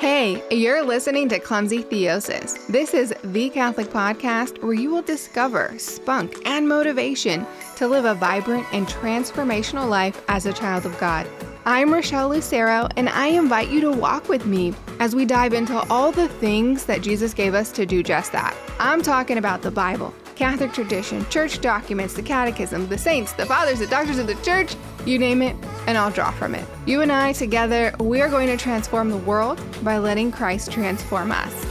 Hey, you're listening to Clumsy Theosis. This is the Catholic podcast where you will discover spunk and motivation to live a vibrant and transformational life as a child of God. I'm Rochelle Lucero, and I invite you to walk with me as we dive into all the things that Jesus gave us to do just that. I'm talking about the Bible, Catholic tradition, church documents, the catechism, the saints, the fathers, the doctors of the church, you name it, and I'll draw from it. You and I together, we are going to transform the world by letting Christ transform us.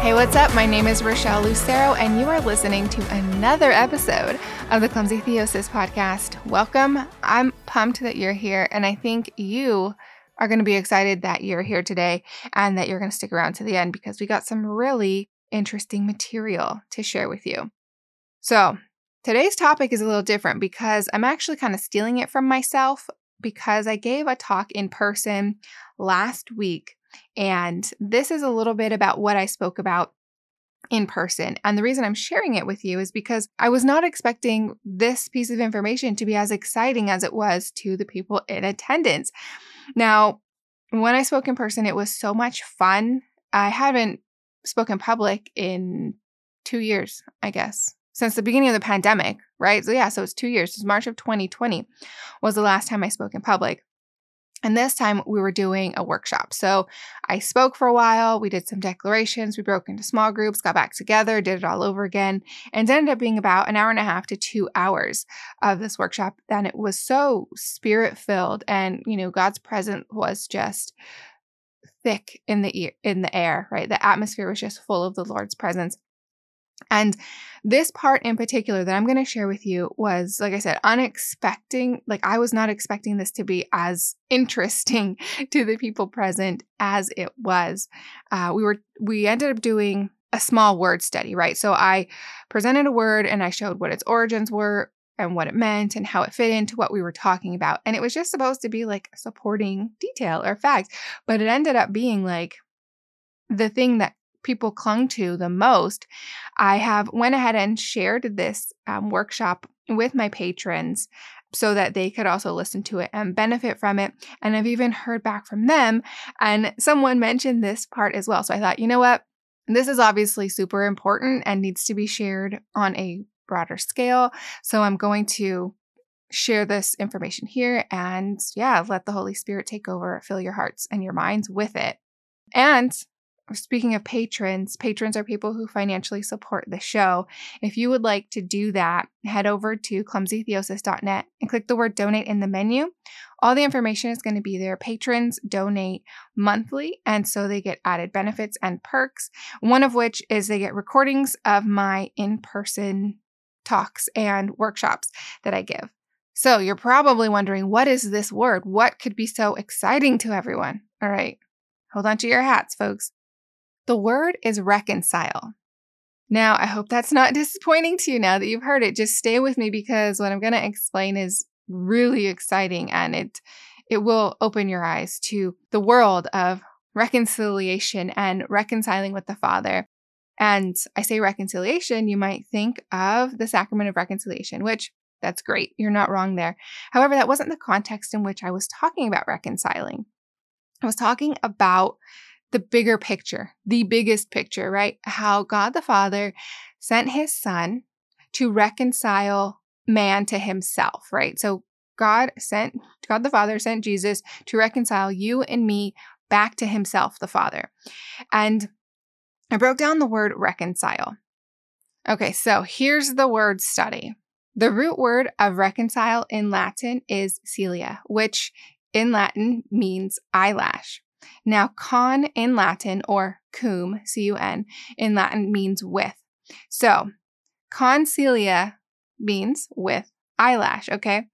Hey, what's up? My name is Rochelle Lucero, and you are listening to another episode of the Clumsy Theosis podcast. Welcome. I'm pumped that you're here, and I think you are going to be excited that you're here today and that you're going to stick around to the end because we got some really interesting material to share with you. So, Today's topic is a little different because I'm actually kind of stealing it from myself because I gave a talk in person last week. And this is a little bit about what I spoke about in person. And the reason I'm sharing it with you is because I was not expecting this piece of information to be as exciting as it was to the people in attendance. Now, when I spoke in person, it was so much fun. I haven't spoken public in two years, I guess since the beginning of the pandemic, right? So, yeah, so it's two years. It's March of 2020 was the last time I spoke in public. And this time we were doing a workshop. So I spoke for a while, we did some declarations, we broke into small groups, got back together, did it all over again, and ended up being about an hour and a half to two hours of this workshop. And it was so spirit filled, and you know, God's presence was just thick in the in the air, right? The atmosphere was just full of the Lord's presence. And this part in particular that I'm going to share with you was, like I said, unexpected. Like, I was not expecting this to be as interesting to the people present as it was. Uh, we were, we ended up doing a small word study, right? So I presented a word and I showed what its origins were and what it meant and how it fit into what we were talking about. And it was just supposed to be like supporting detail or fact, but it ended up being like the thing that people clung to the most, I have went ahead and shared this um, workshop with my patrons so that they could also listen to it and benefit from it. And I've even heard back from them, and someone mentioned this part as well. So I thought, you know what? This is obviously super important and needs to be shared on a broader scale. So I'm going to share this information here and yeah, let the Holy Spirit take over, fill your hearts and your minds with it. And speaking of patrons, patrons are people who financially support the show. If you would like to do that, head over to clumsytheosis.net and click the word donate in the menu. All the information is going to be there. Patrons donate monthly, and so they get added benefits and perks, one of which is they get recordings of my in person talks and workshops that I give. So you're probably wondering, what is this word? What could be so exciting to everyone? All right, hold on to your hats, folks. The word is reconcile. Now, I hope that's not disappointing to you now that you've heard it. Just stay with me because what I'm going to explain is really exciting and it it will open your eyes to the world of reconciliation and reconciling with the Father. And I say reconciliation, you might think of the sacrament of reconciliation, which that's great. You're not wrong there. However, that wasn't the context in which I was talking about reconciling. I was talking about the bigger picture, the biggest picture, right? How God the Father sent his son to reconcile man to himself, right? So God sent, God the Father sent Jesus to reconcile you and me back to himself, the Father. And I broke down the word reconcile. Okay, so here's the word study. The root word of reconcile in Latin is cilia, which in Latin means eyelash. Now, con in Latin or cum, C U N, in Latin means with. So, concilia means with eyelash, okay?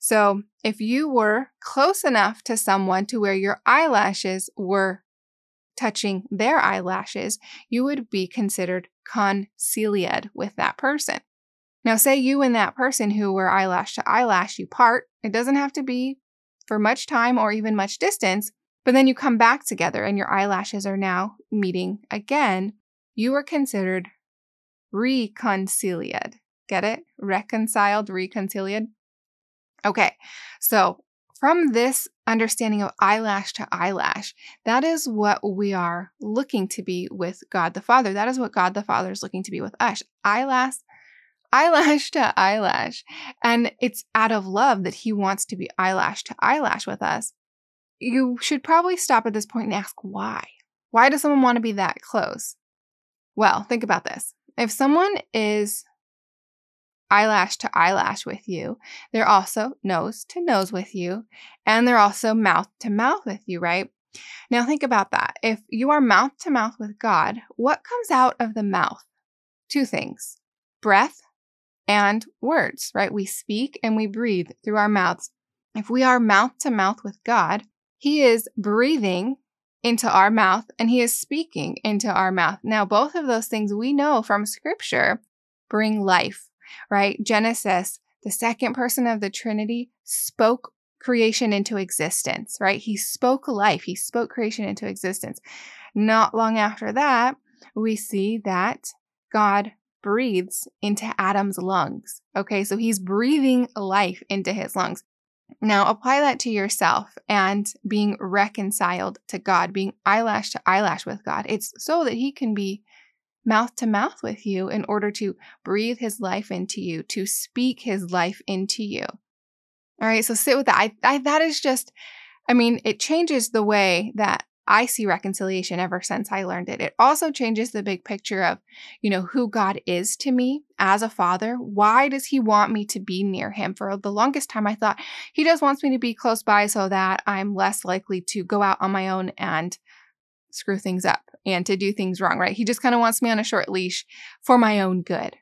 So, if you were close enough to someone to where your eyelashes were touching their eyelashes, you would be considered conciliated with that person. Now, say you and that person who were eyelash to eyelash, you part. It doesn't have to be for much time or even much distance, but then you come back together and your eyelashes are now meeting again. You are considered reconciliated. Get it? Reconciled, reconciliated. Okay, so from this understanding of eyelash to eyelash, that is what we are looking to be with God the Father. That is what God the Father is looking to be with us. Eyelash, eyelash to eyelash. And it's out of love that He wants to be eyelash to eyelash with us. You should probably stop at this point and ask why. Why does someone want to be that close? Well, think about this. If someone is eyelash to eyelash with you. They're also nose to nose with you, and they're also mouth to mouth with you, right? Now, think about that. If you are mouth to mouth with God, what comes out of the mouth? Two things breath and words, right? We speak and we breathe through our mouths. If we are mouth to mouth with God, He is breathing into our mouth and He is speaking into our mouth. Now, both of those things we know from Scripture bring life right? Genesis, the second person of the Trinity, spoke creation into existence, right? He spoke life, he spoke creation into existence. Not long after that, we see that God breathes into Adam's lungs. Okay, so he's breathing life into his lungs. Now, apply that to yourself and being reconciled to God, being eyelash to eyelash with God. It's so that he can be mouth to mouth with you in order to breathe his life into you, to speak his life into you. All right, so sit with that. I, I, that is just, I mean, it changes the way that I see reconciliation ever since I learned it. It also changes the big picture of, you know, who God is to me as a father. Why does he want me to be near him? For the longest time, I thought he just wants me to be close by so that I'm less likely to go out on my own and screw things up and to do things wrong, right? He just kind of wants me on a short leash for my own good.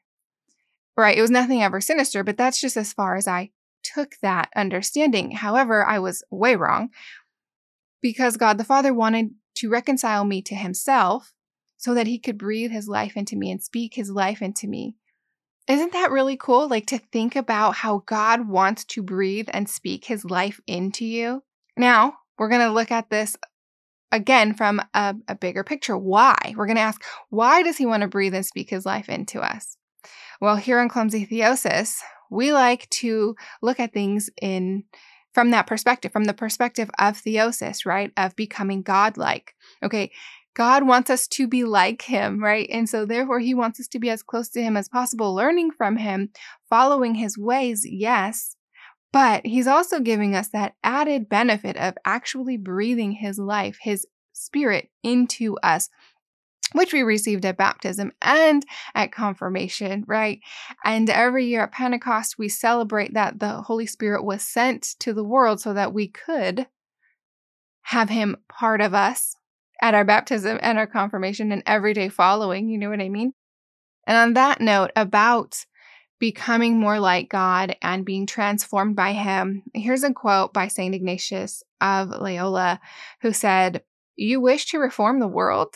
Right? It was nothing ever sinister, but that's just as far as I took that understanding. However, I was way wrong because God the Father wanted to reconcile me to himself so that he could breathe his life into me and speak his life into me. Isn't that really cool? Like to think about how God wants to breathe and speak his life into you. Now, we're going to look at this again from a, a bigger picture. Why? We're going to ask, why does he want to breathe and speak his life into us? Well, here on Clumsy Theosis, we like to look at things in from that perspective, from the perspective of theosis, right? Of becoming godlike. Okay, God wants us to be like him, right? And so therefore he wants us to be as close to him as possible, learning from him, following his ways, yes, but he's also giving us that added benefit of actually breathing his life, his spirit into us, which we received at baptism and at confirmation, right? And every year at Pentecost, we celebrate that the Holy Spirit was sent to the world so that we could have him part of us at our baptism and our confirmation and every day following. You know what I mean? And on that note, about becoming more like God and being transformed by Him. Here's a quote by St. Ignatius of Loyola, who said, You wish to reform the world?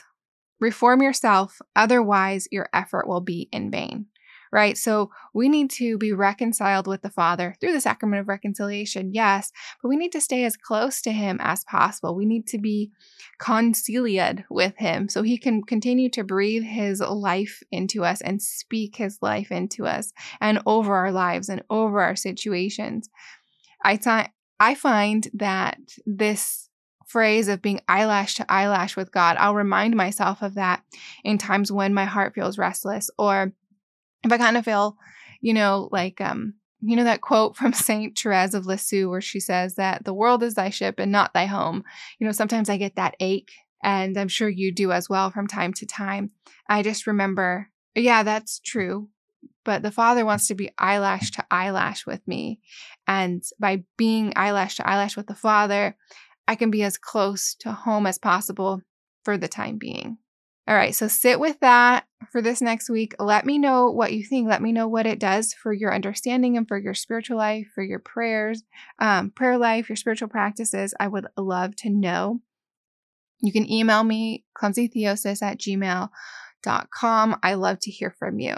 Reform yourself, otherwise, your effort will be in vain right? So we need to be reconciled with the Father through the sacrament of reconciliation, yes, but we need to stay as close to Him as possible. We need to be conciliated with Him so He can continue to breathe His life into us and speak His life into us and over our lives and over our situations. I, find that this phrase of being eyelash to eyelash with God, I'll remind myself of that in times when my heart feels restless or if I kind of feel, you know, like um, you know that quote from Saint Therese of Lisieux where she says that the world is thy ship and not thy home. You know, sometimes I get that ache, and I'm sure you do as well from time to time. I just remember, yeah, that's true. But the Father wants to be eyelash to eyelash with me. And by being eyelash to eyelash with the Father, I can be as close to home as possible for the time being. All right, so sit with that for this next week. Let me know what you think. Let me know what it does for your understanding and for your spiritual life, for your prayers, um, prayer life, your spiritual practices. I would love to know. You can email me, clumsytheosis at gmail.com. I love to hear from you.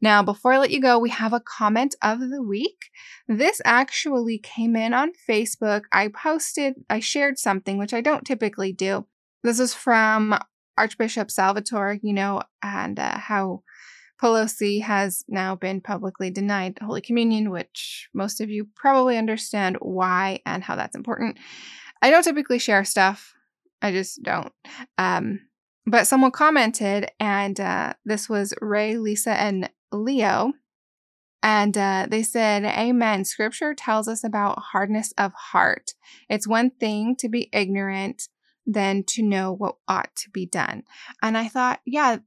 Now, before I let you go, we have a comment of the week. This actually came in on Facebook. I posted, I shared something, which I don't typically do. This is from Archbishop Salvatore, you know, and uh, how Pelosi has now been publicly denied Holy Communion, which most of you probably understand why and how that's important. I don't typically share stuff, I just don't. Um, but someone commented, and uh, this was Ray, Lisa, and Leo. And uh, they said, Amen. Scripture tells us about hardness of heart. It's one thing to be ignorant than to know what ought to be done. And I thought, yeah,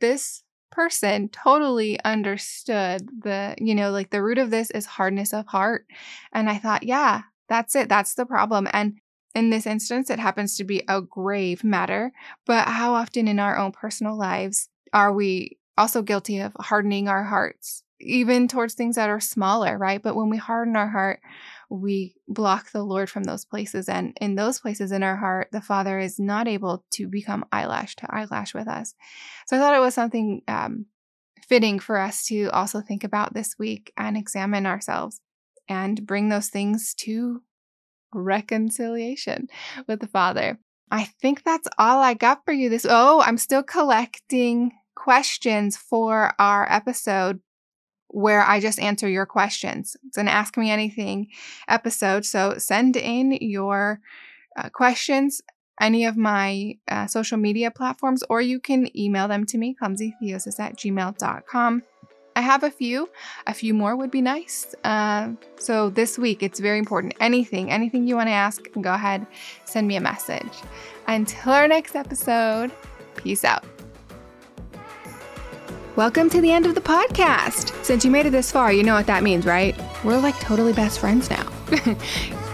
this person totally understood the, you know, like the root of this is hardness of heart. And I thought, yeah, that's it. That's the problem. And in this instance, it happens to be a grave matter. But how often in our own personal lives are we also guilty of hardening our hearts, even towards things that are smaller, right? But when we harden our heart, we block the Lord from those places. And in those places in our heart, the Father is not able to become eyelash to eyelash with us. So I thought it was something um, fitting for us to also think about this week and examine ourselves and bring those things to reconciliation with the Father. I think that's all I got for you this. Oh, I'm still collecting questions for our episode where I just answer your questions. It's an Ask Me Anything episode. So send in your uh, questions, any of my uh, social media platforms, or you can email them to me, clumsytheosis at gmail.com. I have a few. A few more would be nice. Uh, so this week, it's very important. Anything, anything you want to ask, go ahead, send me a message. Until our next episode, peace out. Welcome to the end of the podcast. Since you made it this far, you know what that means, right? We're like totally best friends now.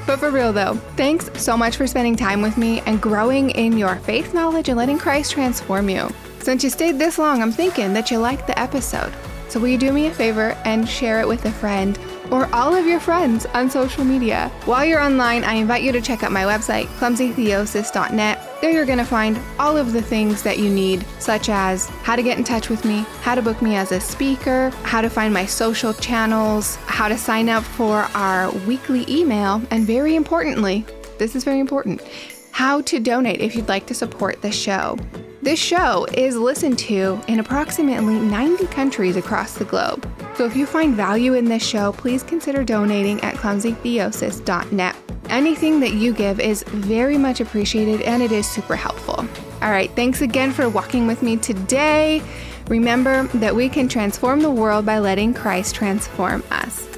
but for real though, thanks so much for spending time with me and growing in your faith knowledge and letting Christ transform you. Since you stayed this long, I'm thinking that you liked the episode. So will you do me a favor and share it with a friend or all of your friends on social media? While you're online, I invite you to check out my website, clumsytheosis.net. There you're going to find all of the things that you need, such as how to get in touch with me, how to book me as a speaker, how to find my social channels, how to sign up for our weekly email, and very importantly, this is very important, how to donate if you'd like to support the show. This show is listened to in approximately 90 countries across the globe. So if you find value in this show, please consider donating at clumsytheosis.net. Anything that you give is very much appreciated and it is super helpful. All right, thanks again for walking with me today. Remember that we can transform the world by letting Christ transform us.